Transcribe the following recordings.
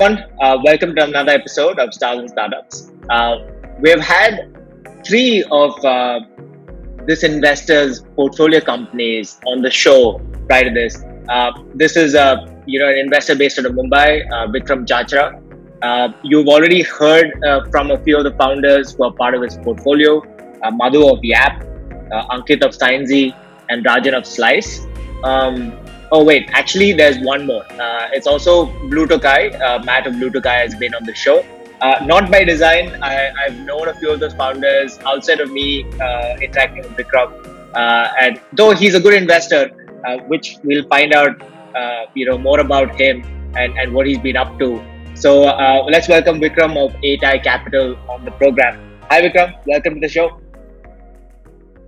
everyone. Uh, welcome to another episode of Stars and Startups. Uh, we've had three of uh, this investor's portfolio companies on the show prior to this. Uh, this is a you know an investor based out of Mumbai, uh, Vikram Chachra. Uh, you've already heard from a few of the founders who are part of his portfolio: Madhu of Yap, Ankit of Signzy, and Rajan of Slice. Um, Oh wait, actually, there's one more. Uh, it's also Blue Tokai. Uh, Matt of Blue Tokai has been on the show. Uh, not by design. I, have known a few of those founders outside of me uh, interacting with Vikram, uh, and though he's a good investor, uh, which we'll find out, you know, more about him and, and what he's been up to. So let's welcome Vikram of 8i Capital on the program. Hi, Vikram. Welcome to the show.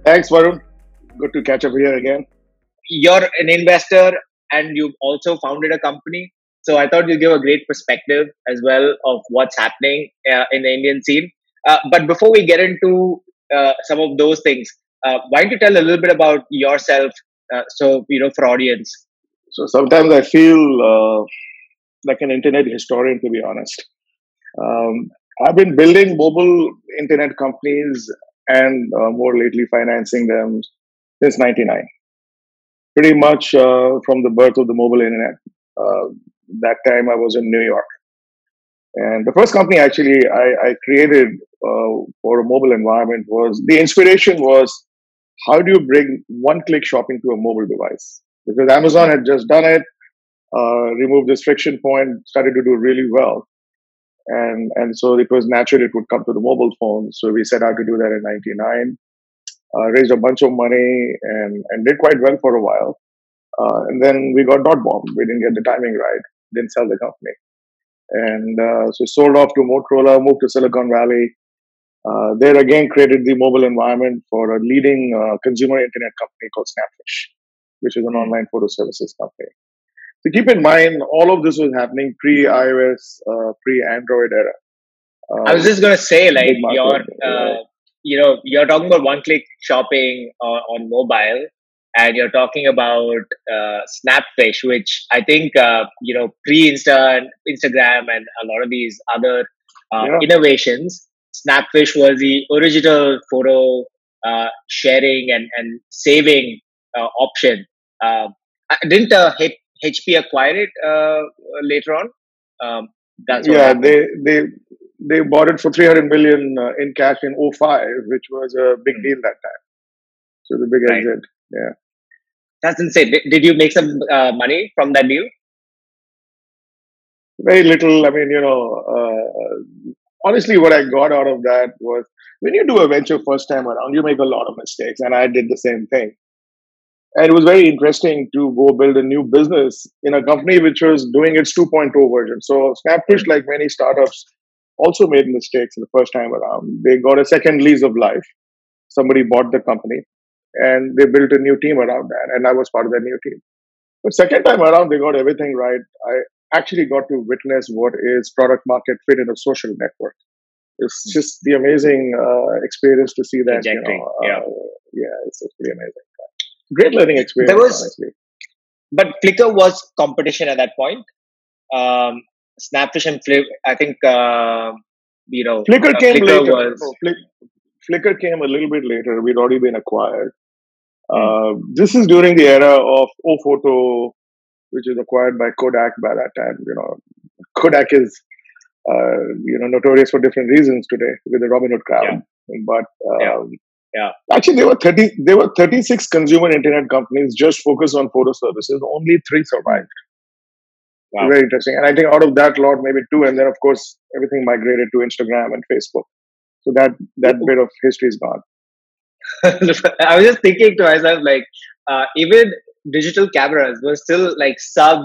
Thanks, Varun. Good to catch up here again you're an investor and you've also founded a company. So I thought you'd give a great perspective as well of what's happening uh, in the Indian scene. Uh, but before we get into uh, some of those things, uh, why don't you tell a little bit about yourself? Uh, so you know, for audience. So sometimes I feel uh, like an internet historian, to be honest. Um, I've been building mobile internet companies and more lately financing them since '99 pretty much uh, from the birth of the mobile internet. Uh, that time I was in New York. And the first company actually I, I created uh, for a mobile environment was the inspiration was how do you bring one click shopping to a mobile device? Because Amazon had just done it, uh, removed this friction point, started to do really well. And, and so it was natural it would come to the mobile phone. So we set out to do that in 99 uh, raised a bunch of money and, and did quite well for a while. Uh, and then we got dot bomb. We didn't get the timing right. Didn't sell the company. And uh, so sold off to Motorola, moved to Silicon Valley. Uh, there again created the mobile environment for a leading uh, consumer internet company called Snapfish, which is an hmm. online photo services company. So keep in mind, all of this was happening pre iOS, uh, pre Android era. I was just going to say, like, your you know, you're talking about one click shopping on, on mobile and you're talking about uh, Snapfish, which I think, uh, you know, pre Insta, Instagram and a lot of these other uh, yeah. innovations, Snapfish was the original photo uh, sharing and, and saving uh, option. Uh, didn't HP acquire it later on? Um, that's yeah, they, they they bought it for 300 million uh, in cash in 05, which was a big hmm. deal that time. So the big right. exit. Yeah. That's insane. Did you make some uh, money from that deal? Very little. I mean, you know, uh, honestly, what I got out of that was when you do a venture first time around, you make a lot of mistakes. And I did the same thing. And it was very interesting to go build a new business in a company which was doing its 2.0 version. So Snapfish, like many startups, also made mistakes the first time around. They got a second lease of life. Somebody bought the company and they built a new team around that. And I was part of that new team. But second time around, they got everything right. I actually got to witness what is product market fit in a social network. It's just the amazing uh, experience to see that. You know, uh, yeah. yeah, it's, it's pretty amazing. Great learning experience, there was, honestly. But Flickr was competition at that point. Um, Snapfish and Flip, I think, uh, you know, Flickr uh, came Flickr later. Was... No, Flick, Flickr came a little bit later. We'd already been acquired. Mm. Uh, this is during the era of Ophoto, which is acquired by Kodak by that time. You know, Kodak is, uh, you know, notorious for different reasons today with the Robinhood crowd. Yeah. But um, yeah. yeah. Actually, there were thirty. There were thirty-six consumer internet companies just focused on photo services. Only three survived. Wow. Very interesting. And I think out of that lot, maybe two, and then of course everything migrated to Instagram and Facebook. So that that bit of history is gone. I was just thinking to myself, like, uh, even digital cameras were still like sub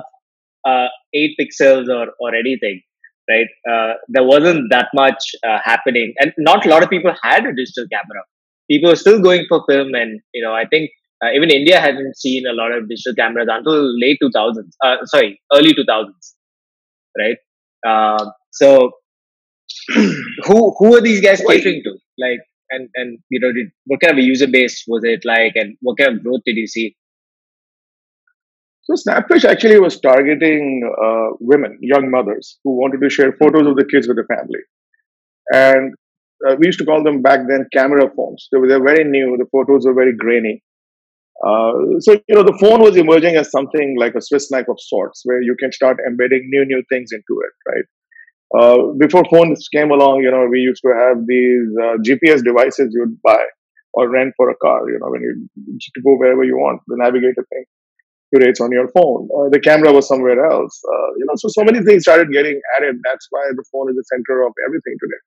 uh, eight pixels or or anything, right? Uh, there wasn't that much uh, happening, and not a lot of people had a digital camera. People were still going for film, and you know, I think uh, even India hasn't seen a lot of digital cameras until late 2000s. Uh, sorry, early 2000s, right? Uh, so, who who are these guys catering to? Like, and and you know, did, what kind of a user base was it like, and what kind of growth did you see? So Snapfish actually was targeting uh, women, young mothers who wanted to share photos of the kids with the family. And uh, we used to call them back then camera phones. They were, they were very new. The photos were very grainy. Uh, so you know the phone was emerging as something like a Swiss knife of sorts, where you can start embedding new new things into it, right? Uh, before phones came along, you know, we used to have these uh, GPS devices you'd buy or rent for a car. You know, when you to go wherever you want, the navigator thing curates on your phone. Uh, the camera was somewhere else. Uh, you know, so so many things started getting added. That's why the phone is the center of everything today.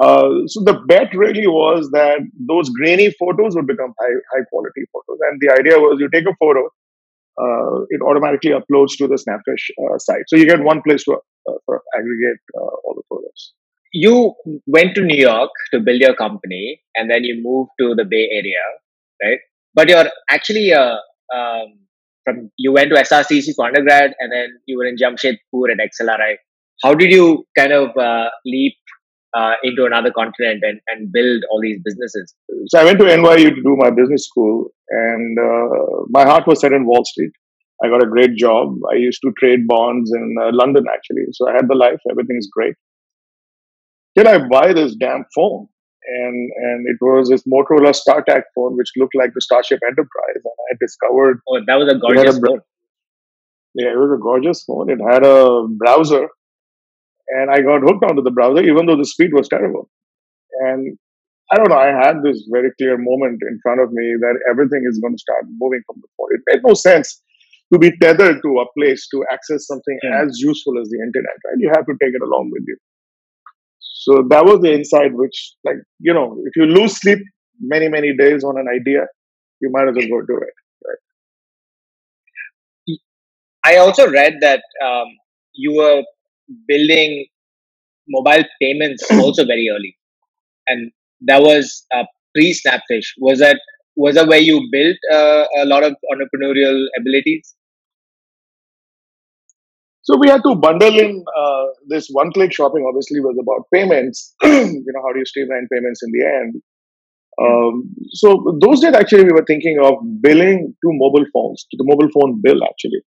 Uh, so the bet really was that those grainy photos would become high, high quality photos. And the idea was you take a photo, uh, it automatically uploads to the Snapfish uh, site. So you get one place to uh, aggregate uh, all the photos. You went to New York to build your company, and then you moved to the Bay Area, right? But you're actually um, from you went to SRCC for undergrad, and then you were in Jamshedpur at XLRI. How did you kind of leap uh, into another continent and, and build all these businesses? So I went to NYU to do my business school, and uh, my heart was set in Wall Street. I got a great job. I used to trade bonds in uh, London, actually. So I had the life. Everything's great. Till I buy this damn phone. And, and it was this Motorola StarTAC phone, which looked like the Starship Enterprise. And I discovered. Oh, that was a gorgeous a, phone. Yeah, it was a gorgeous phone. It had a browser and I got hooked onto the browser, even though the speed was terrible. And I don't know, I had this very clear moment in front of me that everything is going to start moving from the phone. It made no sense to be tethered to a place to access something yeah. as useful as the internet, right? You have to take it along with you. So that was the insight, which, like, you know, if you lose sleep many, many days on an idea, you might as well go do it, right? I also read that um, you were building mobile payments also very early, and that was uh, pre Snapfish. Was that was that where you built uh, a lot of entrepreneurial abilities? So we had to bundle in uh, this one-click shopping. Obviously, was about payments. you know, how do you streamline payments in the end? Um, so those days, actually, we were thinking of billing to mobile phones, to the mobile phone bill, actually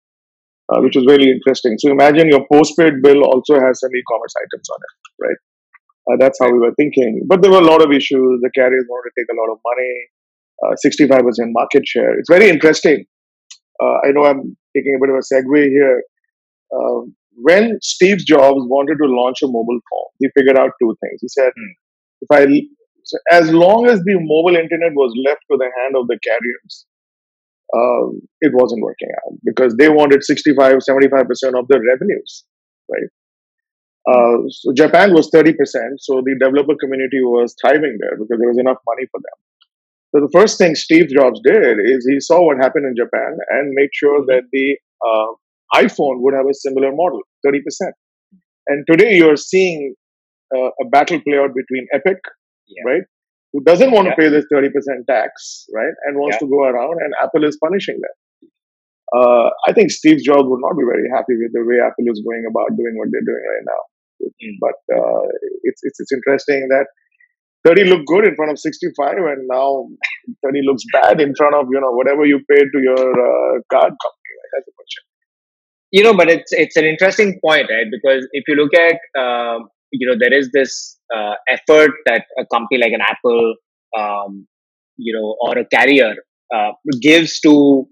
uh, which was really interesting. So imagine your postpaid bill also has some e-commerce items on it, right? Uh, that's how we were thinking. But there were a lot of issues. The carriers wanted to take a lot of money, uh, 65% market share. It's very interesting. Uh, I know I'm taking a bit of a segue here. When Steve Jobs wanted to launch a mobile phone, he figured out two things. He said, hmm. if I, as long as the mobile internet was left to the hand of the carriers, uh, it wasn't working out because they wanted 65, 75% of the revenues, right? Uh, so Japan was 30%, so the developer community was thriving there because there was enough money for them. So the first thing Steve Jobs did is he saw what happened in Japan and made sure that the uh, iPhone would have a similar model, 30%. And today you're seeing uh, a battle play out between Epic, yeah. right, who doesn't want yeah. to pay this 30% tax, right, and wants yeah. to go around, and Apple is punishing them. Uh, I think Steve Jobs would not be very happy with the way Apple is going about doing what they're doing right now. Mm. But uh, it's, it's it's interesting that 30 looked good in front of 65, and now 30 looks bad in front of you know whatever you paid to your uh, card company. Right? That's the question. You know, but it's it's an interesting point, right? Because if you look at um, you know there is this uh, effort that a company like an Apple, um, you know, or a carrier uh, gives to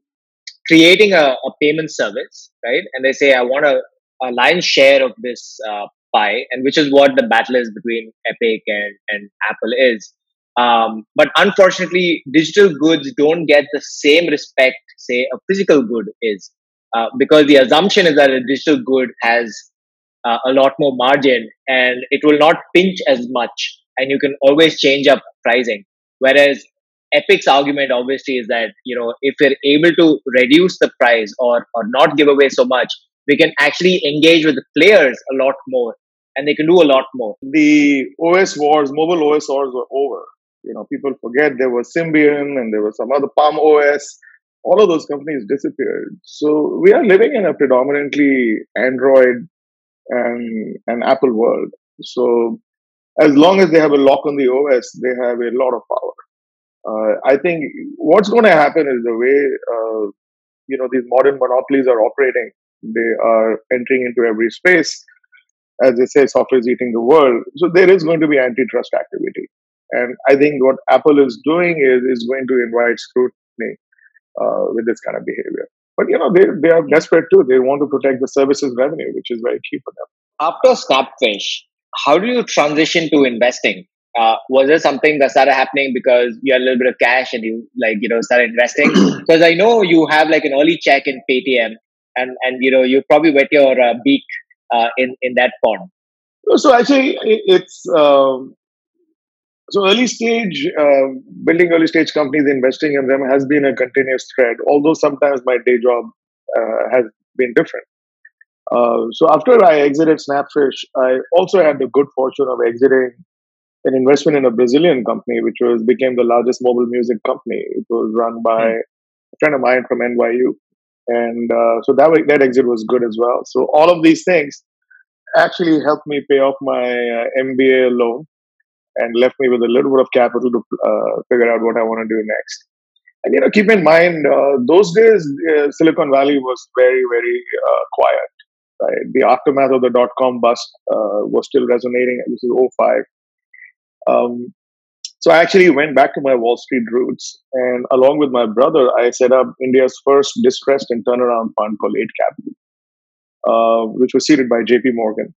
creating a, a, payment service, right? And they say, I want a, a lion's share of this uh, pie, and which is what the battle is between Epic and, and Apple is. Um, but unfortunately, digital goods don't get the same respect, say, a physical good is, uh, because the assumption is that a digital good has uh, a lot more margin and it will not pinch as much and you can always change up pricing. Whereas epic's argument obviously is that you know if we're able to reduce the price or or not give away so much we can actually engage with the players a lot more and they can do a lot more. The os wars mobile os wars were over. You know people forget there was symbian and there was some other palm os all of those companies disappeared. So we are living in a predominantly android and an Apple world. So as long as they have a lock on the OS, they have a lot of power. Uh, I think what's going to happen is the way uh, you know these modern monopolies are operating. They are entering into every space. As they say, software is eating the world. So there is going to be antitrust activity. And I think what Apple is doing is, is going to invite scrutiny uh, with this kind of behavior. But you know, they, they are desperate too. They want to protect the services revenue, which is very key for them. After Snapfish, how do you transition to investing? Uh, was there something that started happening because you had a little bit of cash and you like you know started investing? because I know you have like an early check in Paytm, and and you know you probably wet your uh, beak uh, in in that pond. So actually, it's um, so early stage uh, building early stage companies, investing in them has been a continuous thread. Although sometimes my day job uh, has been different. Uh, so after I exited Snapfish, I also had the good fortune of exiting an investment in a Brazilian company, which was became the largest mobile music company. It was run by mm. a friend of mine from NYU, and uh, so that that exit was good as well. So all of these things actually helped me pay off my uh, MBA loan and left me with a little bit of capital to uh, figure out what I want to do next. And you know, keep in mind, uh, those days uh, Silicon Valley was very, very uh, quiet. Right? The aftermath of the dot com bust uh, was still resonating. This is 05. Um, so I actually went back to my Wall Street roots, and along with my brother, I set up India's first distressed and turnaround fund called Eight Capital, uh, which was seeded by J.P. Morgan.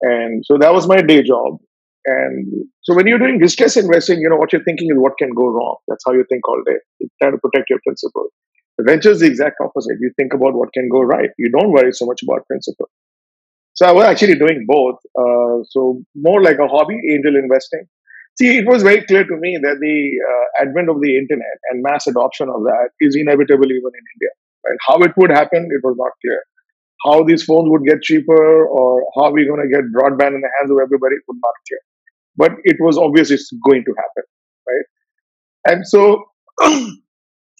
And so that was my day job. And so when you're doing distress investing, you know what you're thinking is what can go wrong. That's how you think all day. You're trying to protect your principal. The venture is the exact opposite. You think about what can go right. You don't worry so much about principal. So I was actually doing both. Uh, so more like a hobby, angel investing. See, it was very clear to me that the uh, advent of the internet and mass adoption of that is inevitable even in India. Right? How it would happen, it was not clear. How these phones would get cheaper or how we're going to get broadband in the hands of everybody was not clear. But it was obvious it's going to happen, right? And so,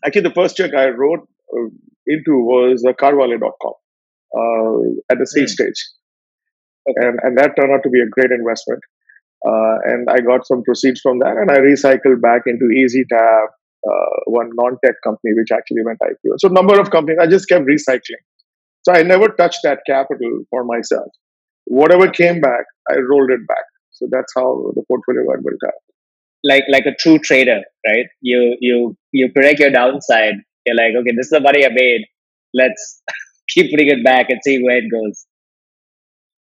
actually, the first check I wrote uh, into was uh, carwale.com uh, at the seed mm. stage. And, and that turned out to be a great investment. Uh, and I got some proceeds from that, and I recycled back into EzeTap, uh, one non-tech company which actually went IPO. So number of companies, I just kept recycling. So I never touched that capital for myself. Whatever came back, I rolled it back. So that's how the portfolio got built up. Like like a true trader, right? You you you predict your downside. You're like, okay, this is the money I made. Let's keep putting it back and see where it goes.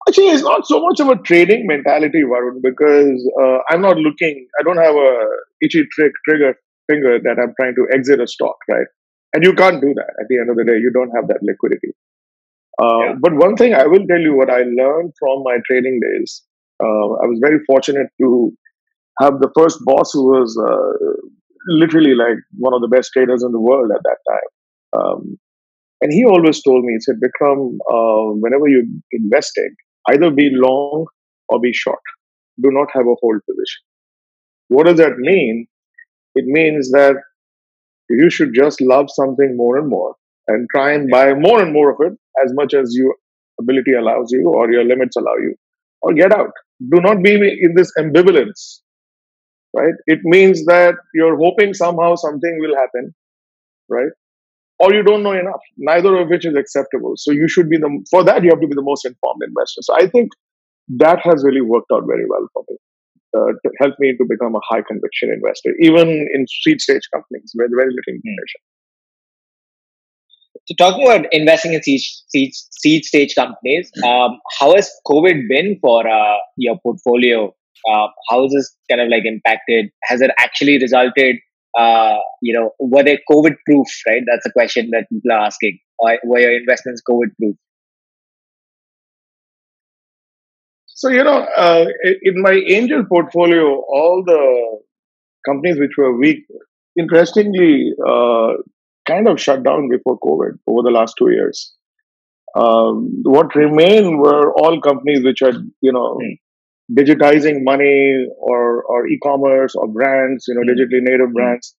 Actually, it's not so much of a trading mentality, Varun, because uh, I'm not looking. I don't have a itchy trick trigger finger that I'm trying to exit a stock, right? And you can't do that. At the end of the day, you don't have that liquidity. Uh, yeah. But one thing I will tell you, what I learned from my trading days, I was very fortunate to have the first boss who was uh, literally like one of the best traders in the world at that time. Um, and he always told me, he said, Bikram, uh, whenever you're investing, either be long or be short. Do not have a hold position. What does that mean? It means that you should just love something more and more and try and buy more and more of it as much as your ability allows you or your limits allow you or get out. Do not be in this ambivalence, right? It means that you're hoping somehow something will happen, right? or you don't know enough. Neither of which is acceptable. So you should be the for that you have to be the most informed investor. So I think that has really worked out very well for me. Uh, to help me to become a high conviction investor, even in seed stage companies with very little information. So, talking about investing in seed, seed, seed stage companies, um, how has COVID been for uh, your portfolio? Uh, how has this kind of like impacted? Has it actually resulted uh, you know, were they COVID proof, right? That's a question that people are asking. Were your investments COVID proof? So, you know, uh, in my angel portfolio, all the companies which were weak, interestingly, uh, kind of shut down before COVID over the last two years. Um, what remained were all companies which had, you know, mm digitizing money or, or e-commerce or brands, you know, mm-hmm. digitally native mm-hmm. brands.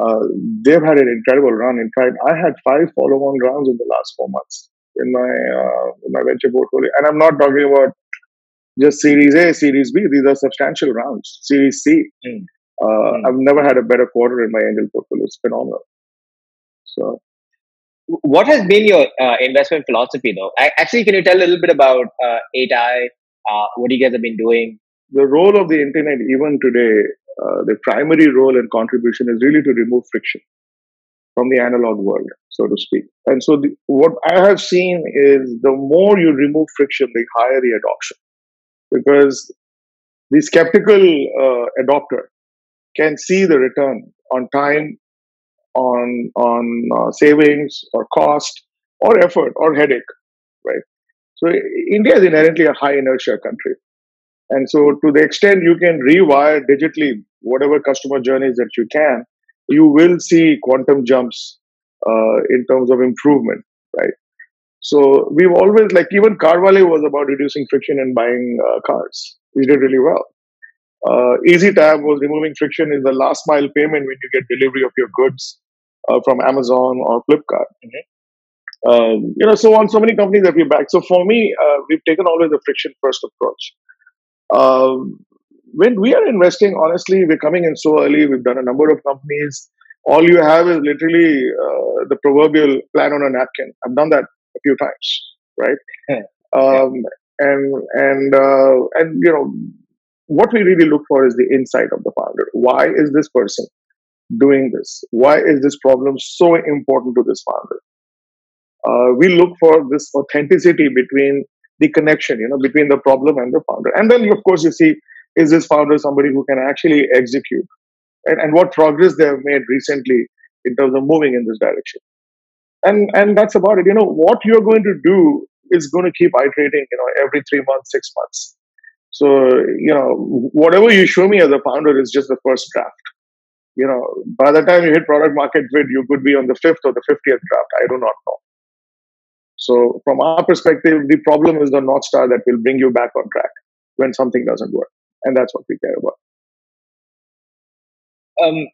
Uh, they've had an incredible run. In fact, I had five follow-on rounds in the last four months in my uh, in my venture portfolio, and I'm not talking about just Series A, Series B. These are substantial rounds. Series C. Mm. Uh, mm. I've never had a better quarter in my angel portfolio. It's phenomenal. So what has been your uh, investment philosophy, though? Actually, can you tell a little bit about uh, 8i? Uh, what you guys have been doing? The role of the internet, even today, uh, the primary role and contribution is really to remove friction from the analog world, so to speak. And so, the, what I have seen is the more you remove friction, the higher the adoption. Because the skeptical uh, adopter can see the return on time, on on uh, savings, or cost, or effort, or headache, right? So India is inherently a high inertia country, and so to the extent you can rewire digitally whatever customer journeys that you can, you will see quantum jumps uh, in terms of improvement, right? So we've always like even Carwale was about reducing friction in buying uh, cars. We did really well. Uh, EzeTap was removing friction in the last mile payment when you get delivery of your goods uh, from Amazon or Flipkart. Mm-hmm. Um, you know, so on. So many companies that we back. So for me, uh, we've taken always a friction first approach. Um, when we are investing, honestly, we're coming in so early. We've done a number of companies. All you have is literally uh, the proverbial plan on a napkin. I've done that a few times, right? Yeah. Um, and and uh, and you know what we really look for is the insight of the founder. Why is this person doing this? Why is this problem so important to this founder? Uh, we look for this authenticity between the connection, you know, between the problem and the founder. And then, of course, you see, is this founder somebody who can actually execute? And, and what progress they have made recently in terms of moving in this direction. And and that's about it. You know, what you're going to do is going to keep iterating, you know, every three months, six months. So, you know, whatever you show me as a founder is just the first draft. You know, by the time you hit product market fit, you could be on the fifth or the 50th draft. I do not know. So, from our perspective, the problem is the North Star that will bring you back on track when something doesn't work. And that's what we care about. Um,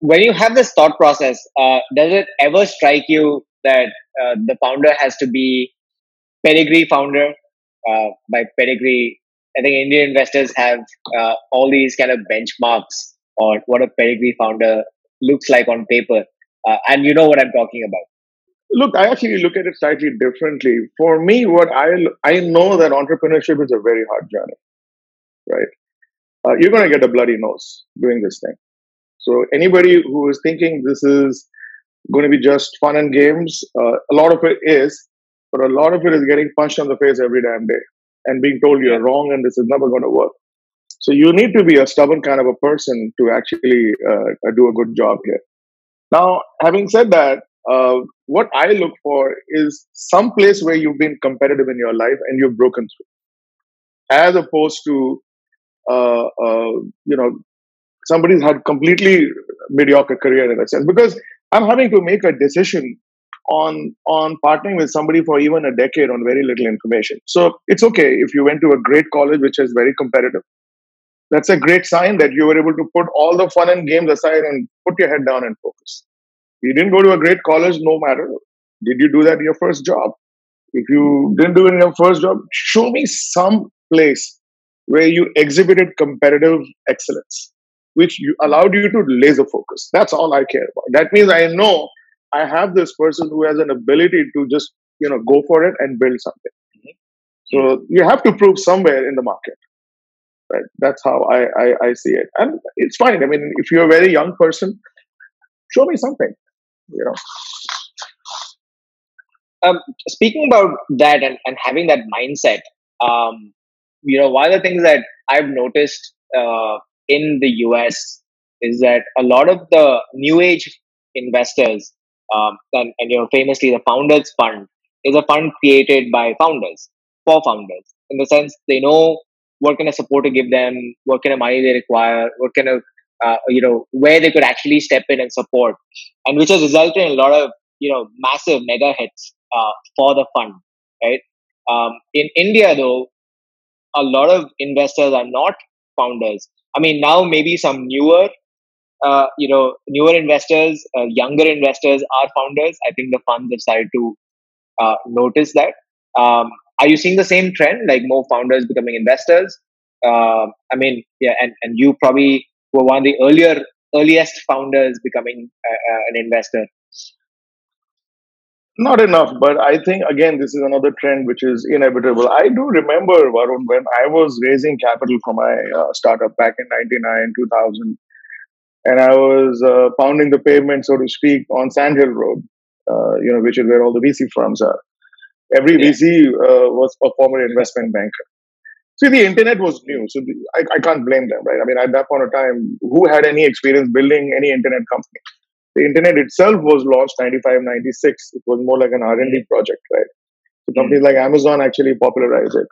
when you have this thought process, uh, does it ever strike you that uh, the founder has to be pedigree founder? Uh, by pedigree, I think Indian investors have uh, all these kind of benchmarks on what a pedigree founder looks like on paper. Uh, and you know what I'm talking about. Look, I actually look at it slightly differently. For me, what I I know that entrepreneurship is a very hard journey, right? Uh, you're going to get a bloody nose doing this thing. So anybody who is thinking this is going to be just fun and games, uh, a lot of it is, but a lot of it is getting punched on the face every damn day and being told you're wrong and this is never going to work. So you need to be a stubborn kind of a person to actually uh, do a good job here. Now, having said that, uh, what I look for is some place where you've been competitive in your life and you've broken through, as opposed to, uh, uh you know, somebody's had completely mediocre career in a sense. Because I'm having to make a decision on on partnering with somebody for even a decade on very little information. So it's okay if you went to a great college which is very competitive. That's a great sign that you were able to put all the fun and games aside and put your head down and focus. You didn't go to a great college, no matter. Did you do that in your first job? If you didn't do it in your first job, show me some place where you exhibited competitive excellence, which you allowed you to laser focus. That's all I care about. That means I know I have this person who has an ability to just you know go for it and build something. Mm-hmm. So you have to prove somewhere in the market, right? That's how I, I I see it, and it's fine. I mean, if you're a very young person, show me something, you know. Um, speaking about that and, and having that mindset, um, you know, one of the things that I've noticed uh, in the US is that a lot of the new age investors um, and, and you know famously the founders fund is a fund created by founders for founders in the sense they know what kind of support to give them? What kind of money they require? What kind of uh, you know where they could actually step in and support? And which has resulted in a lot of you know massive mega hits uh, for the fund right? Um, in india though a lot of investors are not founders. I mean now maybe some newer uh, you know, newer investors, uh, younger investors are founders. I think the funds have started to uh, notice that. Um, are you seeing the same trend, like more founders becoming investors? Uh, I mean, yeah, and, and you probably were one of the earlier, earliest founders becoming uh, uh, an investor. Not enough, but I think again this is another trend which is inevitable. I do remember Varun when I was raising capital for my uh, startup back in '99, 2000, and I was uh, pounding the pavement, so to speak, on Sand Hill Road, uh, you know, which is where all the VC firms are. Every Yeah. VC uh, was a former investment banker. See, the internet was new, so the, I, I can't blame them, right? I mean, at that point of time, who had any experience building any internet company? The internet itself was launched 95, 96. It was more like an R&D project, right? So companies like Amazon actually popularized it.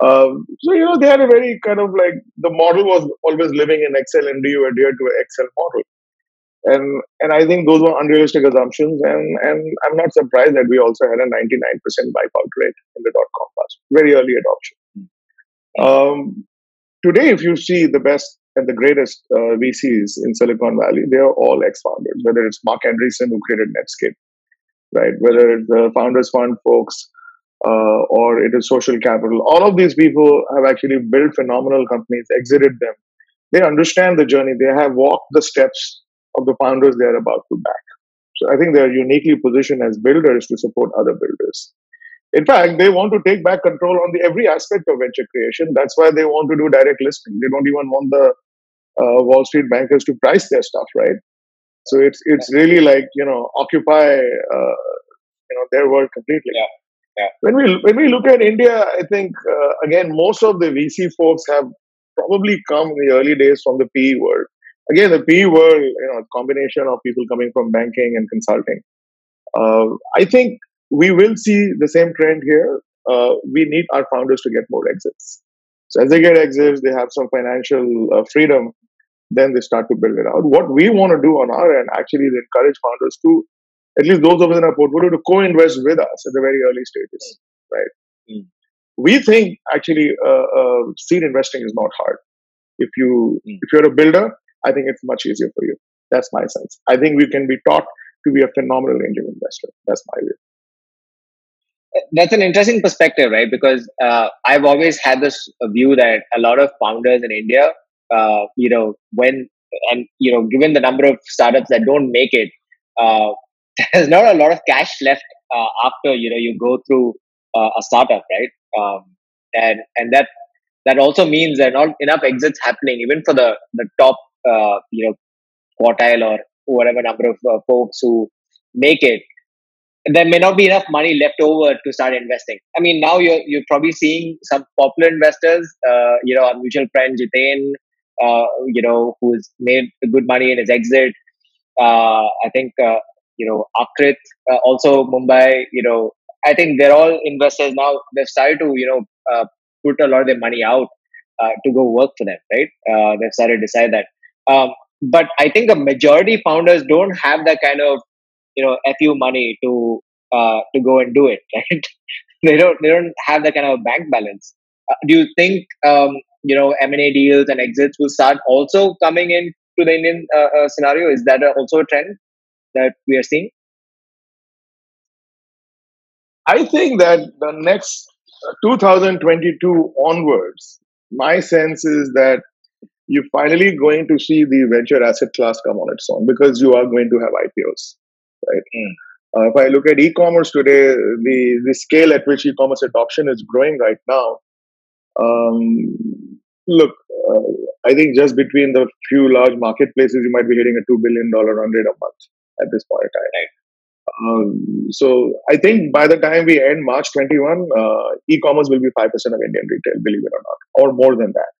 Um, so you know they had a very kind of like the model was always living in Excel and do you adhere to an Excel model? And and I think those were unrealistic assumptions. And and I'm not surprised that we also had a 99% wipeout rate in the dot com bust, very early adoption. Um, today, if you see the best and the greatest uh, VCs in Silicon Valley, they are all ex-founders. Whether it's Marc Andreessen who created Netscape, right? Whether it's the Founders Fund folks uh, or it is Social Capital, all of these people have actually built phenomenal companies, exited them. They understand the journey. They have walked the steps of the founders they are about to back. So I think they are uniquely positioned as builders to support other builders. In fact, they want to take back control on the every aspect of venture creation. That's why they want to do direct listing. They don't even want the uh, Wall Street bankers to price their stuff, right? So it's it's really like you know occupy uh, you know their world completely. Yeah, yeah. When we when we look at India, I think uh, again most of the VC folks have probably come in the early days from the PE world. Again, the PE world, you know, combination of people coming from banking and consulting. Uh, I think we will see the same trend here. Uh, we need our founders to get more exits. So as they get exits, they have some financial uh, freedom. Then they start to build it out. What we want to do on our end actually is encourage founders to, at least those of us in our portfolio, to co-invest with us at the very early stages, right? Mm. We think actually uh, uh, seed investing is not hard. If you Mm. if you're a builder, I think it's much easier for you. That's my sense. I think we can be taught to be a phenomenal angel investor. That's my view. That's an interesting perspective, right? Because uh, I've always had this view that a lot of founders in India, uh, you know, when and you know, given the number of startups that don't make it, uh, there's not a lot of cash left uh, after you know you go through uh, a startup, right? Um, and and that that also means there are not enough exits happening, even for the the top, uh, you know, quartile or whatever number of uh, folks who make it there may not be enough money left over to start investing. I mean, now you're you're probably seeing some popular investors. Uh, you know, our mutual friend Jitain, uh, you know, who's made good money in his exit. Uh, I think uh, you know Akrit, uh, also Mumbai. You know, I think they're all investors now. They've started to you know uh, put a lot of their money out to go work for them. Right? They've started to decide that. Um, but I think a majority founders don't have that kind of you know fu money to uh, to go and do it right? They don't they don't have that kind of bank balance. Uh, do you think um, you know m&a deals and exits will start also coming in to the indian uh, uh, scenario? Is that also a trend that we are seeing? I think that the next uh, 2022 onwards, my sense is that you're finally going to see the venture asset class come on its own because you are going to have IPOs, right? Mm. Uh, if I look at e-commerce today, the the scale at which e-commerce adoption is growing right now, um, look, uh, I think just between the few large marketplaces, you might be hitting a two billion dollar run rate a month at this point in time. Right. Um, so I think by the time we end March 21, uh, e-commerce will be 5% of Indian retail, believe it or not, or more than that.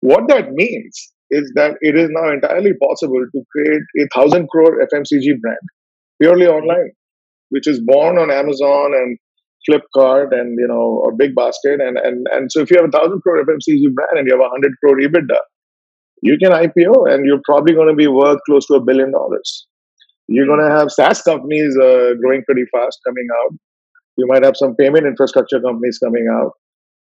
What that means is that it is now entirely possible to create a thousand crore FMCG brand purely online, which is born on Amazon and Flipkart and you know or Big Basket, and and and so if you have a thousand crore FMCG brand and you have a hundred crore EBITDA, you can IPO and you're probably going to be worth close to a billion dollars. You're going to have SaaS companies uh, growing pretty fast coming out. You might have some payment infrastructure companies coming out,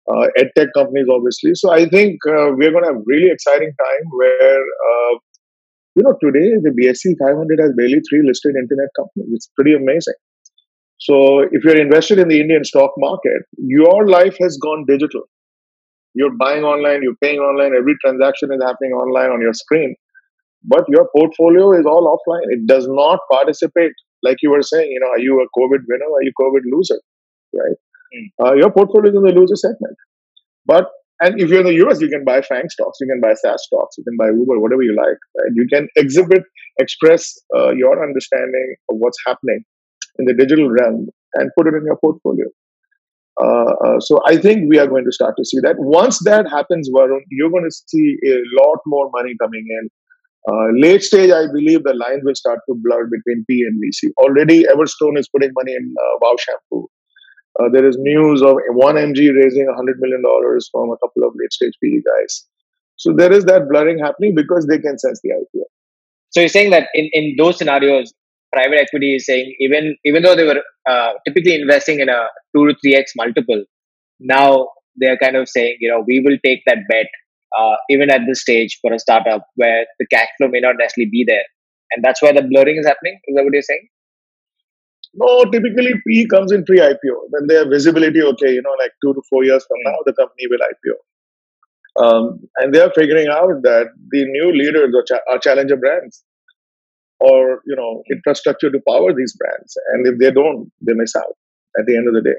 uh, edtech companies, obviously. So I think uh, we're going to have really exciting time where, uh, you know, today the BSE 500 has barely three listed internet companies. It's pretty amazing. So if you're invested in the Indian stock market, your life has gone digital. You're buying online, you're paying online, every transaction is happening online on your screen but your portfolio is all offline. It does not participate Like you were saying, you know, are you a COVID winner? Or are you COVID loser? Right? Mm. Uh, your portfolio is in the loser segment. But and if you're in the US, you can buy FANG stocks, you can buy SaaS stocks, you can buy Uber, whatever you like. Right? You can exhibit, express uh, your understanding of what's happening in the digital realm and put it in your portfolio. Uh, uh, so I think we are going to start to see that. Once that happens, Varun, you're going to see a lot more money coming in. Uh, late stage, I believe the lines will start to blur between P and VC. Already, Everstone is putting money in uh, Wow Shampoo. Uh, there is news of 1MG raising $100 million from a couple of late stage PE guys. So there is that blurring happening because they can sense the IPO. So you're saying that in, in those scenarios, private equity is saying even even though they were uh, typically investing in a two to three x multiple, now they are kind of saying you know we will take that bet uh, even at this stage for a startup where the cash flow may not necessarily be there, and that's why the blurring is happening. Is that what you're saying? No, typically P comes in pre-IPO when they have visibility. Okay, you know, like two to four years from now, the company will IPO. Um, and they are figuring out that the new leaders are, cha- are challenger brands or you know infrastructure to power these brands. And if they don't they miss out at the end of the day.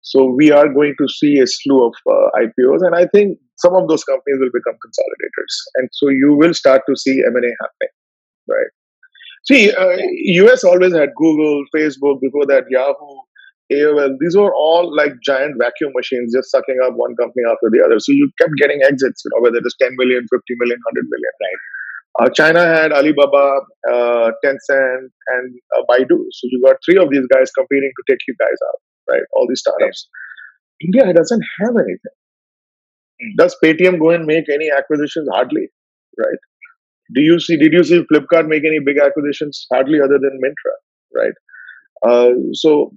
So we are going to see a slew of uh, ipos and i think some of those companies will become consolidators. And so you will start to see m&a happening right see uh, us always had google facebook before that yahoo aol these were all like giant vacuum machines just sucking up one company after the other so you kept getting exits you know whether it is 10 million 50 million 100 million right uh, China had Alibaba, uh, Tencent, and uh, Baidu. So you got three of these guys competing to take you guys out, right? All these startups. India doesn't have anything. Mm. Does Paytm go and make any acquisitions? Hardly, right? Do you see? Did you see Flipkart make any big acquisitions? Hardly, other than Myntra, right? Uh, so,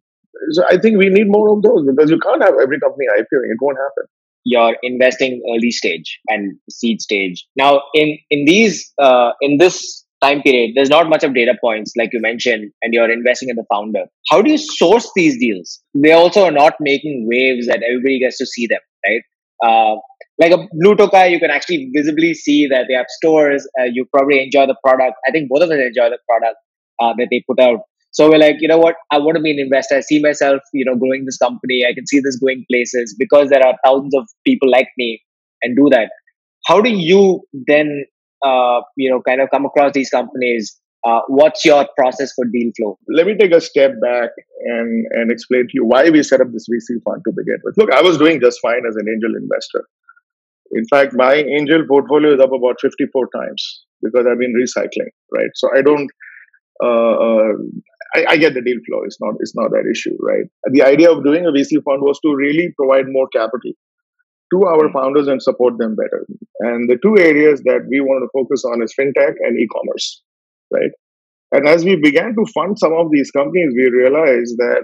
so I think we need more of those because you can't have every company IPOing. It won't happen you're investing early stage and seed stage. Now, in in these uh, in this time period, there's not much of data points like you mentioned, and you're investing in the founder. How do you source these deals? They also are not making waves that everybody gets to see them, right? Uh, like a Blue Tokai, you can actually visibly see that they have stores. Uh, you probably enjoy the product. I think both of us enjoy the product uh, that they put out. So we're like, you know what? I want to be an investor. I see myself, you know, growing this company. I can see this going places because there are thousands of people like me and do that. How do you then, uh, you know, kind of come across these companies? Uh, what's your process for deal flow? Let me take a step back and, and explain to you why we set up this VC fund to begin with. Look, I was doing just fine as an angel investor. In fact, my angel portfolio is up about 54 times because I've been recycling, right? So I don't uh, uh, I, I, get the deal flow. It's not it's not that issue, right? The idea of doing a VC fund was to really provide more capital to our founders and support them better. And the two areas that we wanted to focus on is fintech and e-commerce, right? And as we began to fund some of these companies, we realized that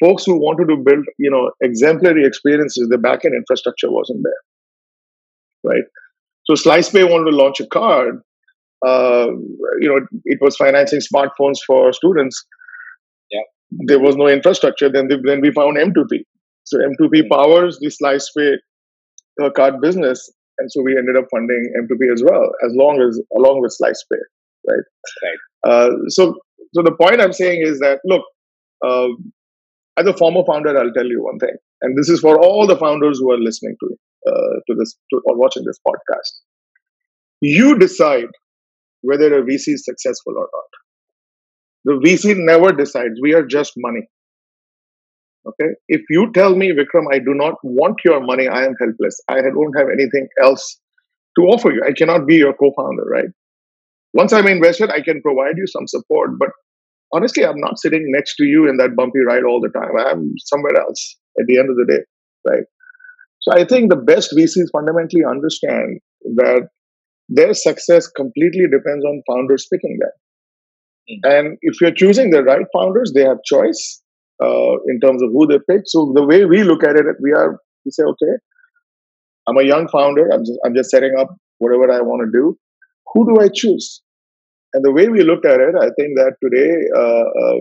folks who wanted to build, you know, exemplary experiences, the backend infrastructure wasn't there, right? So SlicePay wanted to launch a card, uh, you know, it was financing smartphones for students. Yeah. There was no infrastructure. Then, then we found M2P. So M2P mm-hmm. powers the SlicePay uh, card business, and so we ended up funding M2P as well, as long as along with SlicePay, right? Right. Uh, so, so the point I'm saying is that look, uh, as a former founder, I'll tell you one thing, and this is for all the founders who are listening to uh, Uh, to this to, or watching this podcast. You decide whether a VC is successful or not. The VC never decides. We are just money. Okay. If you tell me, Vikram, I do not want your money, I am helpless. I don't have anything else to offer you. I cannot be your co-founder, right? Once I'm invested, I can provide you some support, but honestly, I'm not sitting next to you in that bumpy ride all the time. I'm somewhere else at the end of the day, right? So I think the best VCs fundamentally understand that their success completely depends on founders picking them. Mm. And if you're choosing the right founders, they have choice uh, in terms of who they pick. So the way we look at it, we are we say, okay, I'm a young founder. I'm just I'm just setting up whatever I want to do. Who do I choose? And the way we look at it, I think that today uh, uh,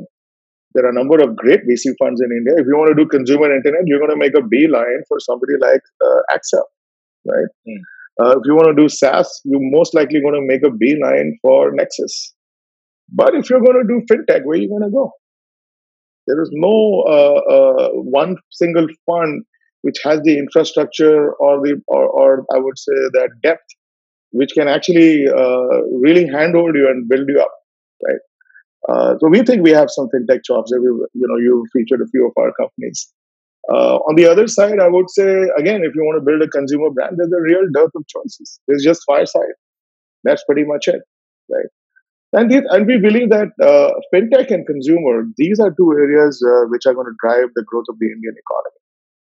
there are a number of great VC funds in India. If you want to do consumer internet, you're going to make a beeline for somebody like uh, Accel, right? Mm. Uh, if you want to do SaaS, you're most likely going to make a beeline for Nexus. But if you're going to do fintech, where are you going to go? There is no uh, uh, one single fund which has the infrastructure or the or, or I would say that depth which can actually uh, really handhold you and build you up, right? Uh, so we think we have some fintech. We, you know, you featured a few of our companies. Uh, on the other side, I would say again, if you want to build a consumer brand, there's a real dearth of choices. There's just Fireside. That's pretty much it, right? And, and we believe that uh, fintech and consumer, these are two areas uh, which are going to drive the growth of the Indian economy.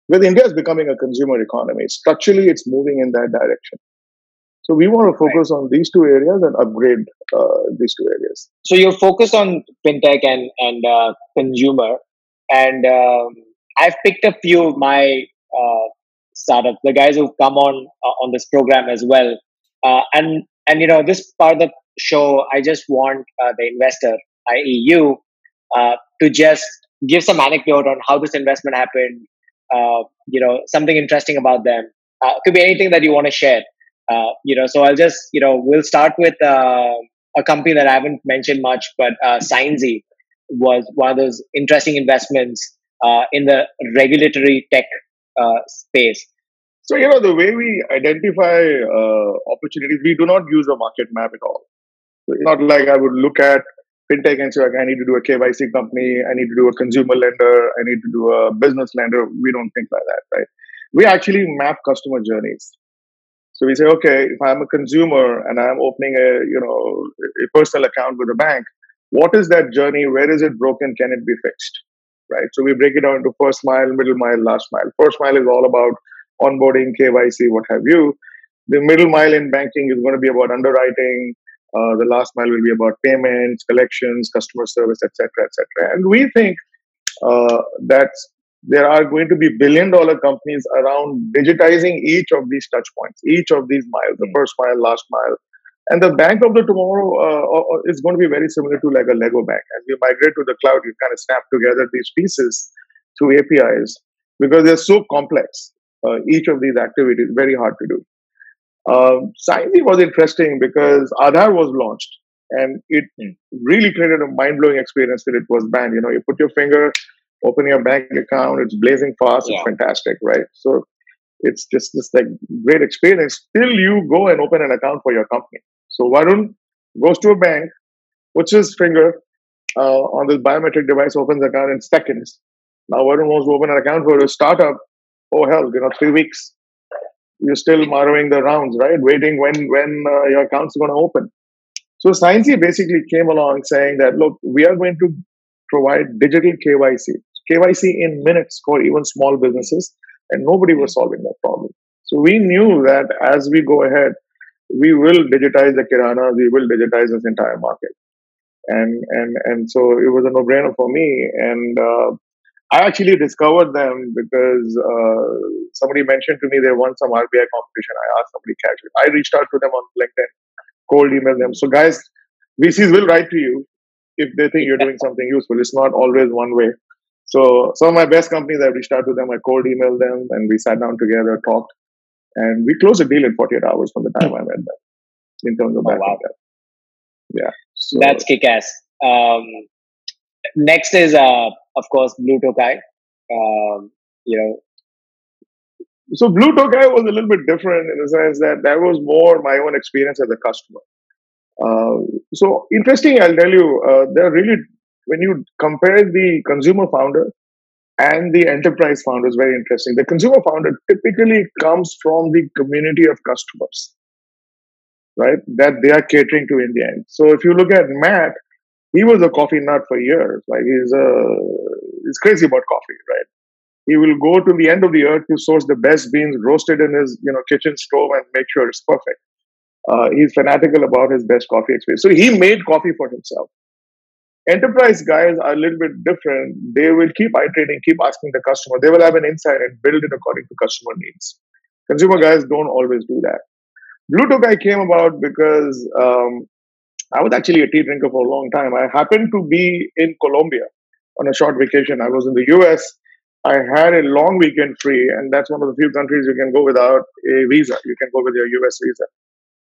With India is becoming a consumer economy, structurally it's moving in that direction. So we want to focus right. on these two areas and upgrade uh, these two areas. So you're focused on fintech and and uh, consumer, and um, I've picked a few of my uh, startups, the guys who've come on uh, on this program as well, uh, and and you know this part of the show, I just want uh, the investor, i.e., you, to just give some anecdote on how this investment happened. you know, something interesting about them. could be anything that you want to share. Uh, you know, so I'll just, you know, we'll start with uh, a company that I haven't mentioned much, but uh, was one of those interesting investments uh, in the regulatory tech uh, space. So, you know, the way we identify uh, opportunities, we do not use a market map at all. it's not like I would look at fintech and say, okay, I need to do a KYC company, I need to do a consumer lender, I need to do a business lender. We don't think like that, right? We actually map customer journeys. So we say, okay, if I'm a consumer and I'm opening a you know a personal account with a bank, what is that journey? Where is it broken? Can it be fixed? Right. So we break it down into first mile, middle mile, last mile. First mile is all about onboarding, KYC, what have you. The middle mile in banking is going to be about underwriting. Uh, the last mile will be about payments, collections, customer service, etc., etc. And we think uh, that's there are going to be billion dollar companies around digitizing each of these touch points, each of these miles, the hmm. first mile, last mile. And the bank of the tomorrow uh, is going to be very similar to like a Lego bank. As you migrate to the cloud, you kind of snap together these pieces through APIs because they're so complex. Uh, each of these activities very hard to do. Um, was interesting because Aadhaar was launched and it hmm. really created a mind blowing experience that it was banned. You know, you put your finger open your bank account. It's blazing fast. Yeah. It's fantastic, right? So it's just this like great experience. Still, you go and open an account for your company. So Varun goes to a bank, puts his finger uh, on this biometric device, opens the account in seconds. Now Varun wants to open an account for a startup. Oh hell, you know, three weeks. You're still borrowing the rounds, right? Waiting when when uh, your account's going to open. So Signzy basically came along saying that look, we are going to provide digital KYC. KYC in minutes for even small businesses, and nobody was solving that problem. So we knew that as we go ahead, we will digitize the kirana, we will digitize this entire market, and and and so it was a no-brainer for me. And uh, I actually discovered them because uh, somebody mentioned to me they won some RBI competition. I asked somebody casually. I reached out to them on LinkedIn, cold emailed them. So guys, VCs will write to you if they think you're doing something useful. It's not always one way. So some of my best companies, I reached out to them, I cold emailed them, and we sat down together, talked, and we closed a deal in 48 hours from the time I met them in terms of oh, wow. Yeah. So. That's kick-ass. Um, next is, uh, of course, Blue Tokai. Um, you know, so Blue Tokai was a little bit different in the sense that that was more my own experience as a customer. Uh, so interesting, I'll tell you, uh, there are really when you compare the consumer founder and the enterprise founder is very interesting. The consumer founder typically comes from the community of customers, right? That they are catering to in the end. So if you look at Matt, he was a coffee nut for years. Like he's a, he's crazy about coffee, right? He will go to the end of the earth to source the best beans roasted in his, you know, kitchen stove and make sure it's perfect. Uh, he's fanatical about his best coffee experience. So he made coffee for himself. Enterprise guys are a little bit different. They will keep iterating, keep asking the customer. They will have an insight and build it according to customer needs. Consumer guys don't always do that. Blue Tokai came about because um, I was actually a tea drinker for a long time. I happened to be in Colombia on a short vacation. I was in the US. I had a long weekend free, and that's one of the few countries you can go without a visa. You can go with your US visa.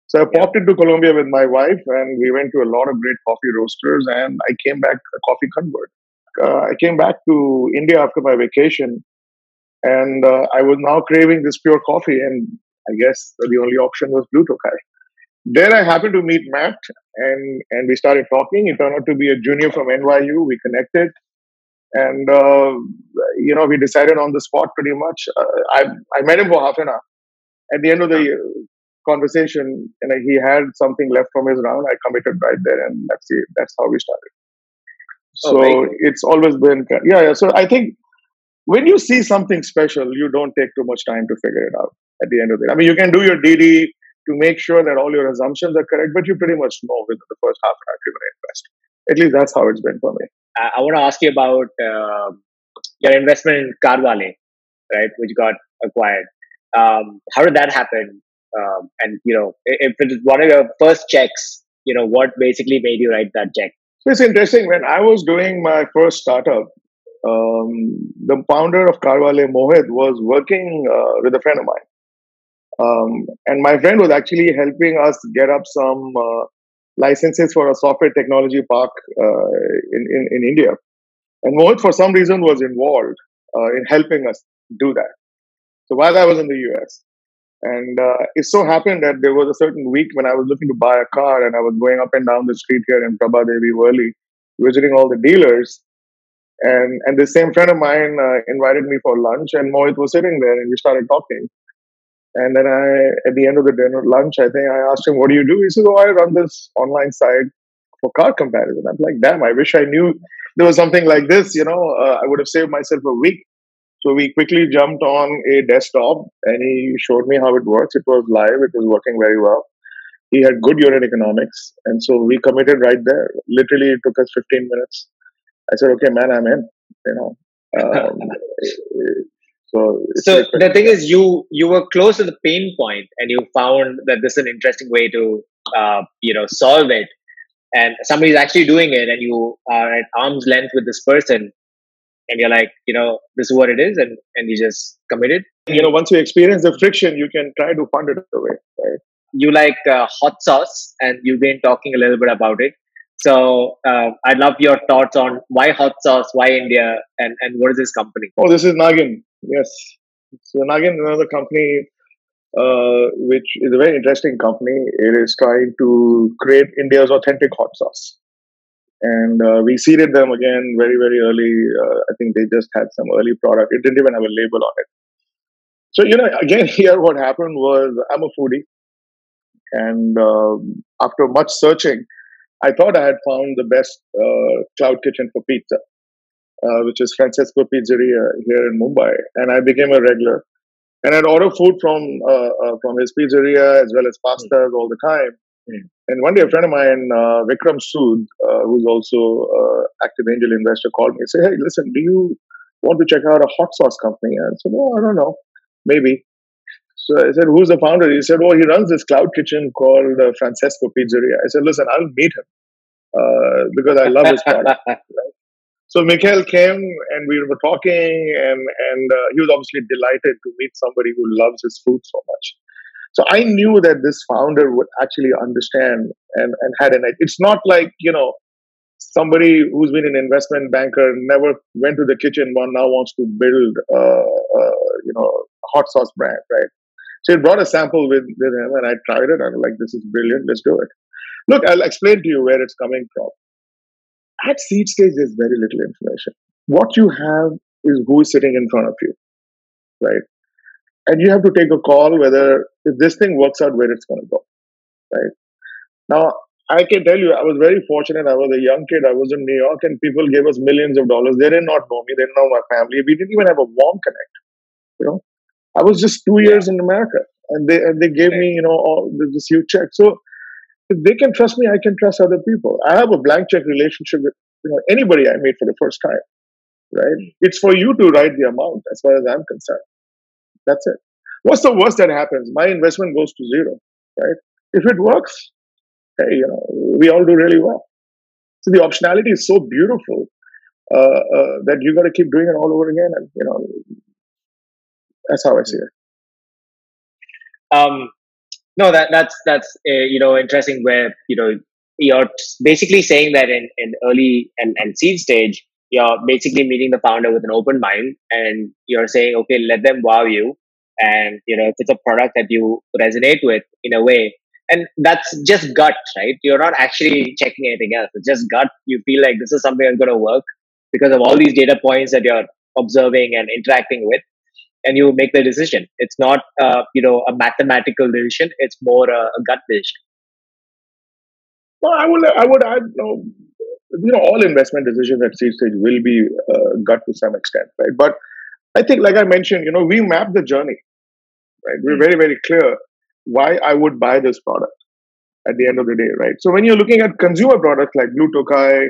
So I popped into Colombia with my wife, and we went to a lot of great coffee roasters. And I came back a coffee convert. Uh, I came back to India after my vacation, and uh, I was now craving this pure coffee. And I guess the only option was Blue Tokai. There, I happened to meet Matt, and and we started talking. He turned out to be a junior from NYU. We connected, and uh, you know, we decided on the spot pretty much. Uh, I I met him for half an hour. At the end of the conversation, and he had something left from his round. I committed right there, and that's it. That's how we started. Oh, so it's always been yeah, yeah. So I think when you see something special, you don't take too much time to figure it out. At the end of it, I mean, you can do your DD to make sure that all your assumptions are correct, but you pretty much know within the first half an hour if you're going to invest. At least that's how it's been for me. I, I want to ask you about uh, your investment in Carwale, right, which got acquired. Um, how did that happen? Um, and you know, if it was one of your first checks, you know, what basically made you write that check? It's interesting. When I was doing my first startup, um, the founder of Carwale Mohit, was working uh, with a friend of mine. Um, and my friend was actually helping us get up some uh, licenses for a software technology park uh, in, in, in, India. And Mohit, for some reason, was involved uh, in helping us do that. So while I was in the US, and uh, it so happened that there was a certain week when I was looking to buy a car and I was going up and down the street here in Prabhadevi Worli, visiting all the dealers. And, and this same friend of mine uh, invited me for lunch, and Mohit was sitting there, and we started talking. And then I, at the end of the dinner lunch, I think I asked him, "What do you do?" He said, "Oh, I run this online site for car comparison." I'm like, "Damn! I wish I knew there was something like this. You know, uh, I would have saved myself a week." So we quickly jumped on a desktop and he showed me how it works. It was live, it was working very well. He had good unit economics. And so we committed right there. Literally, it took us 15 minutes. I said, okay, man, I'm in. You know, um, so, so the thing is, you you were close to the pain point, and you found that this is an interesting way to uh, you know solve it. And somebody's actually doing it, and you are at arm's length with this person and you're like, you know, this is what it is, and and you just commit it. You know, once you experience the friction, you can try to fund it away. Right? You like uh, hot sauce, and you've been talking a little bit about it. So uh, I'd love your thoughts on why hot sauce, why India, and and what is this company? Oh, this is Naagin. Yes, so Naagin, another company uh, which is a very interesting company. It is trying to create India's authentic hot sauce and uh, we seeded them again very very early. Uh, i think they just had some early product. It didn't even have a label on it. So you know again here what happened was i'm a foodie. And um, after much searching i thought i had found the best uh, cloud kitchen for pizza uh, which is francesco pizzeria here in mumbai. And i became a regular. And i'd order food from uh, uh, from his pizzeria as well as pastas all the time. And one day, a friend of mine, uh, Vikram Sood, uh, who's also uh, active angel investor, called me and said, "Hey, listen, do you want to check out a hot sauce company?" I said, "Oh, I don't know, maybe." So I said, "Who's the founder?" He said, "Oh, he runs this cloud kitchen called uh, Francesco Pizzeria." I said, "Listen, I'll meet him uh, because I love his product." So Mikhail came and we were talking, and and uh, he was obviously delighted to meet somebody who loves his food so much. So I knew that this founder would actually understand and, and had an It's not like, you know, somebody who's been an investment banker never went to the kitchen one now wants to build uh, you know a hot sauce brand right? So he brought a sample with, with him and i tried it. I'm like this is brilliant. Let's do it. Look i'll explain to you where it's coming from. At seed stage there's very little information. What you have is who is sitting in front of you right and you have to take a call whether if this thing works out where it's going to go right? Now i can tell you i was very fortunate. I was a young kid. I was in new york and people gave us millions of dollars. They did not know me. They didn't know my family. We didn't even have a warm connect you know? I was just two years in america and they and they gave me you know all this huge check. So if they can trust me i can trust other people. I have a blank check relationship with you know anybody i meet for the first time right? It's for you to write the amount as far as i'm concerned that's it. What's the worst that happens? My investment goes to zero, right? If it works, hey, you know, we all do really well. So the optionality is so beautiful uh, uh, that you got to keep doing it all over again, and you know, that's how I see it. Um, No, that that's that's uh, you know interesting. Where you know you're basically saying that in in early and, and seed stage, you're basically meeting the founder with an open mind, and you're saying, okay, let them wow you, and you know if it's a product that you resonate with in a way, and that's just gut, right? You're not actually checking anything else. It's just gut. You feel like this is something that's going to work because of all these data points that you're observing and interacting with and you make the decision. It's not, uh, you know, a mathematical decision. It's more a, a gut decision. Well, I would, I would add, you know, you know, all investment decisions at seed stage will be uh, gut to some extent, right? But I think, like I mentioned, you know, we map the journey, right? We're hmm. very, very clear why I would buy this product at the end of the day, right? So when you're looking at consumer products like Blue Tokai,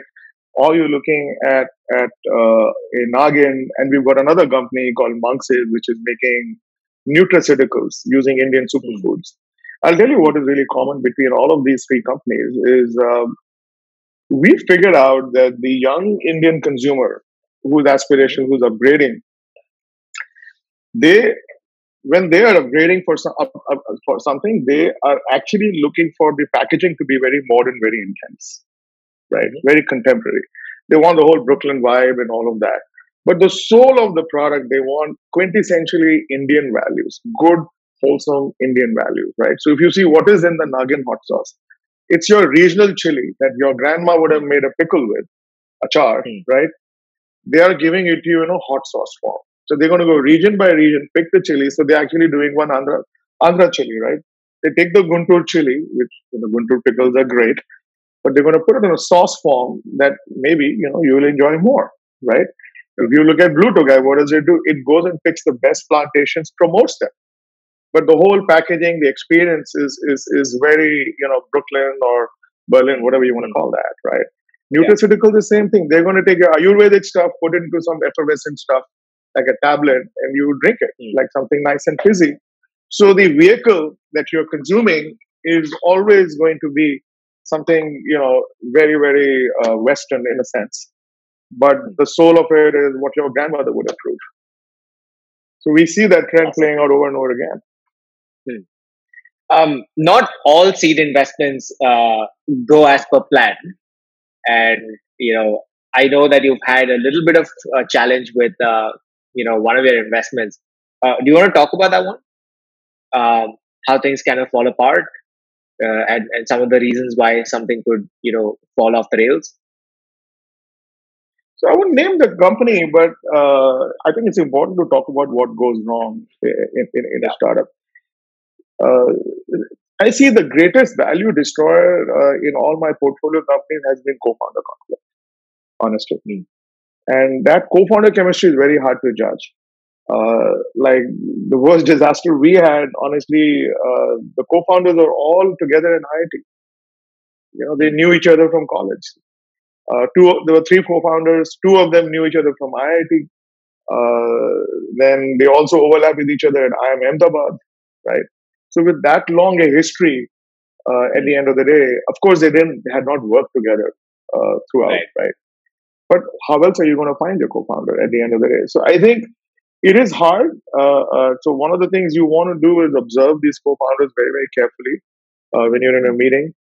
or you're looking at at uh, a Naagin, and we've got another company called Monks's, which is making nutraceuticals using Indian superfoods. I'll tell you what is really common between all of these three companies is um, we figured out that the young Indian consumer who's aspirational, who's upgrading, they when they are upgrading for some up, up, for something, they are actually looking for the packaging to be very modern, very intense right? Mm-hmm. Very contemporary. They want the whole Brooklyn vibe and all of that. But the soul of the product, they want quintessentially Indian values, good, wholesome Indian values, right? So if you see what is in the Naagin hot sauce, it's your regional chili that your grandma would have made a pickle with, achar, mm. right? They are giving it to you in a hot sauce form. So they're going to go region by region, pick the chili. So they're actually doing one Andhra, Andhra chili, right? They take the Guntur chili, which you know, Guntur pickles are great, but they're going to put it in a sauce form that maybe you know you will enjoy more, right? If you look at Blue Tokai, what does it do? It goes and picks the best plantations, promotes them. But the whole packaging, the experience is is is very you know Brooklyn or Berlin, whatever you want to call that, right? Nutraceutical, yeah. the same thing. They're going to take your Ayurvedic stuff, put it into some effervescent stuff like a tablet, and you drink it mm. like something nice and fizzy. So the vehicle that you're consuming is always going to be something you know very very uh, Western in a sense, but the soul of it is what your grandmother would approve. So we see that trend playing out over and over again. Hmm. Um, not all seed investments uh, go as per plan, and you know I know that you've had a little bit of a challenge with uh, you know one of your investments. Uh, do you want to talk about that one? Um, how things kind of fall apart uh, and, and some of the reasons why something could you know fall off the rails so i won't name the company but uh, i think it's important to talk about what goes wrong in, in, in a startup i see the greatest value destroyer uh, in all my portfolio companies has been co-founder conflict honestly mm. and that co-founder chemistry is very hard to judge uh, like the worst disaster we had, honestly, uh, the co-founders are all together in IIT. You know, they knew each other from college. Uh, two, there were three co-founders. Two of them knew each other from IIT. Uh, then they also overlap with each other at IIM Ahmedabad, right? So with that long a history, uh, at the end of the day, of course, they didn't they had not worked together uh, throughout, right. right? But how else are you going to find your co-founder at the end of the day? So I think it is hard. Uh, uh, so one of the things you want to do is observe these co-founders very, very carefully uh, when you're in a meeting.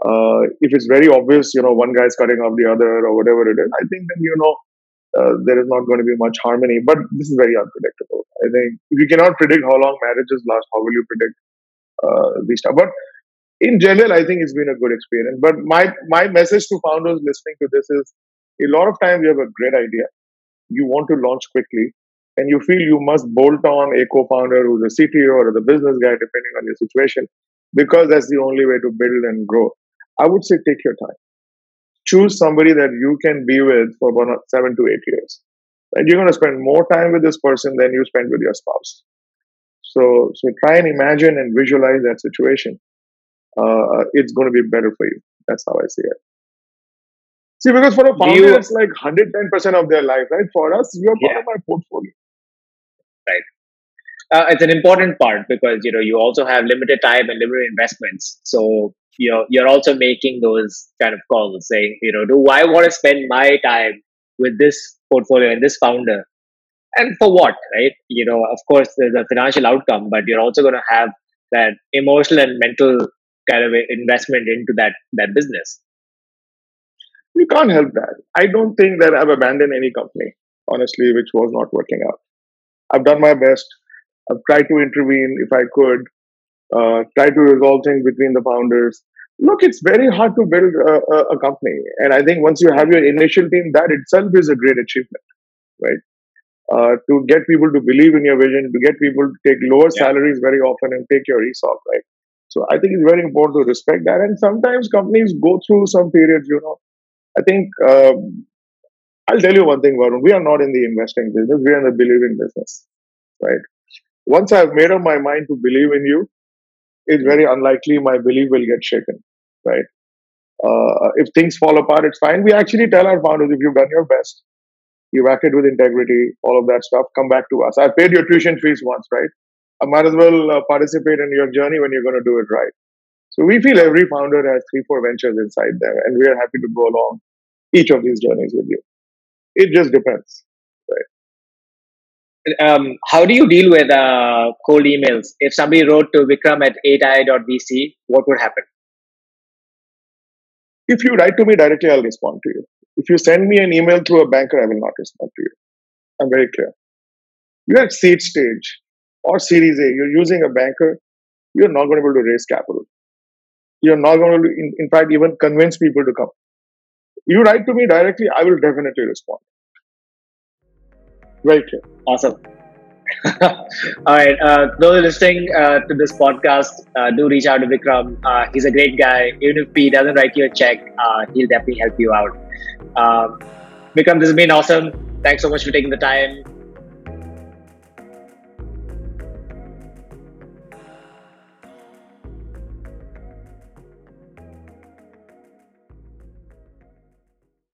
Uh, if it's very obvious, you know, one guy's cutting off the other or whatever it is, I think then you know uh, there is not going to be much harmony. But this is very unpredictable. I think if you cannot predict how long marriages last, how will you predict uh, these stuff? But in general, I think it's been a good experience. But my my message to founders listening to this is: a lot of times you have a great idea, you want to launch quickly, and you feel you must bolt on a co-founder who's a CTO or the business guy, depending on your situation, because that's the only way to build and grow. I would say take your time. Choose somebody that you can be with for about seven to eight years. And you're going to spend more time with this person than you spend with your spouse. So, so try and imagine and visualize that situation. Uh, it's going to be better for you. That's how I see it. See, because for a founder, it's like 110% of their life, right? For us, you're part yeah. of my portfolio right? Uh, it's an important part because you know you also have limited time and limited investments. So you know you're also making those kind of calls, saying you know, do I want to spend my time with this portfolio and this founder, and for what, right? You know, of course, there's a financial outcome, but you're also going to have that emotional and mental kind of investment into that that business. You can't help that. I don't think that I've abandoned any company, honestly, which was not working out. I've done my best. I've tried to intervene if I could, uh, try to resolve things between the founders. Look, it's very hard to build a, a, a company. And I think once you have your initial team, that itself is a great achievement, right? Uh, to get people to believe in your vision, to get people to take lower yeah. salaries very often and take your ESOP, right? So I think it's very important to respect that. And sometimes companies go through some periods, you know. I think um, I'll tell you one thing, Varun. We are not in the investing business. We are in the believing business, right? Once I've made up my mind to believe in you, it's very unlikely my belief will get shaken, right? Uh, if things fall apart, it's fine. We actually tell our founders if you've done your best, you've acted with integrity, all of that stuff, come back to us. I paid your tuition fees once, right? I might as well uh, participate in your journey when you're going to do it right. So we feel every founder has three, four ventures inside there, and we are happy to go along each of these journeys with you. It just depends, right? Um, how do you deal with uh, cold emails? If somebody wrote to Vikram at 8i.vc, what would happen? If you write to me directly, I'll respond to you. If you send me an email through a banker, I will not respond to you. I'm very clear. You're at seed stage or Series A, you're using a banker, you're not going to be able to raise capital. You're not going to, in, in fact, even convince people to come. You write to me directly, I will definitely respond. Very clear. Awesome. All right. Uh, those listening uh, to this podcast, uh, do reach out to Vikram. Uh, he's a great guy. Even if he doesn't write you a check, uh, he'll definitely help you out. Um, Vikram, this has been awesome. Thanks so much for taking the time.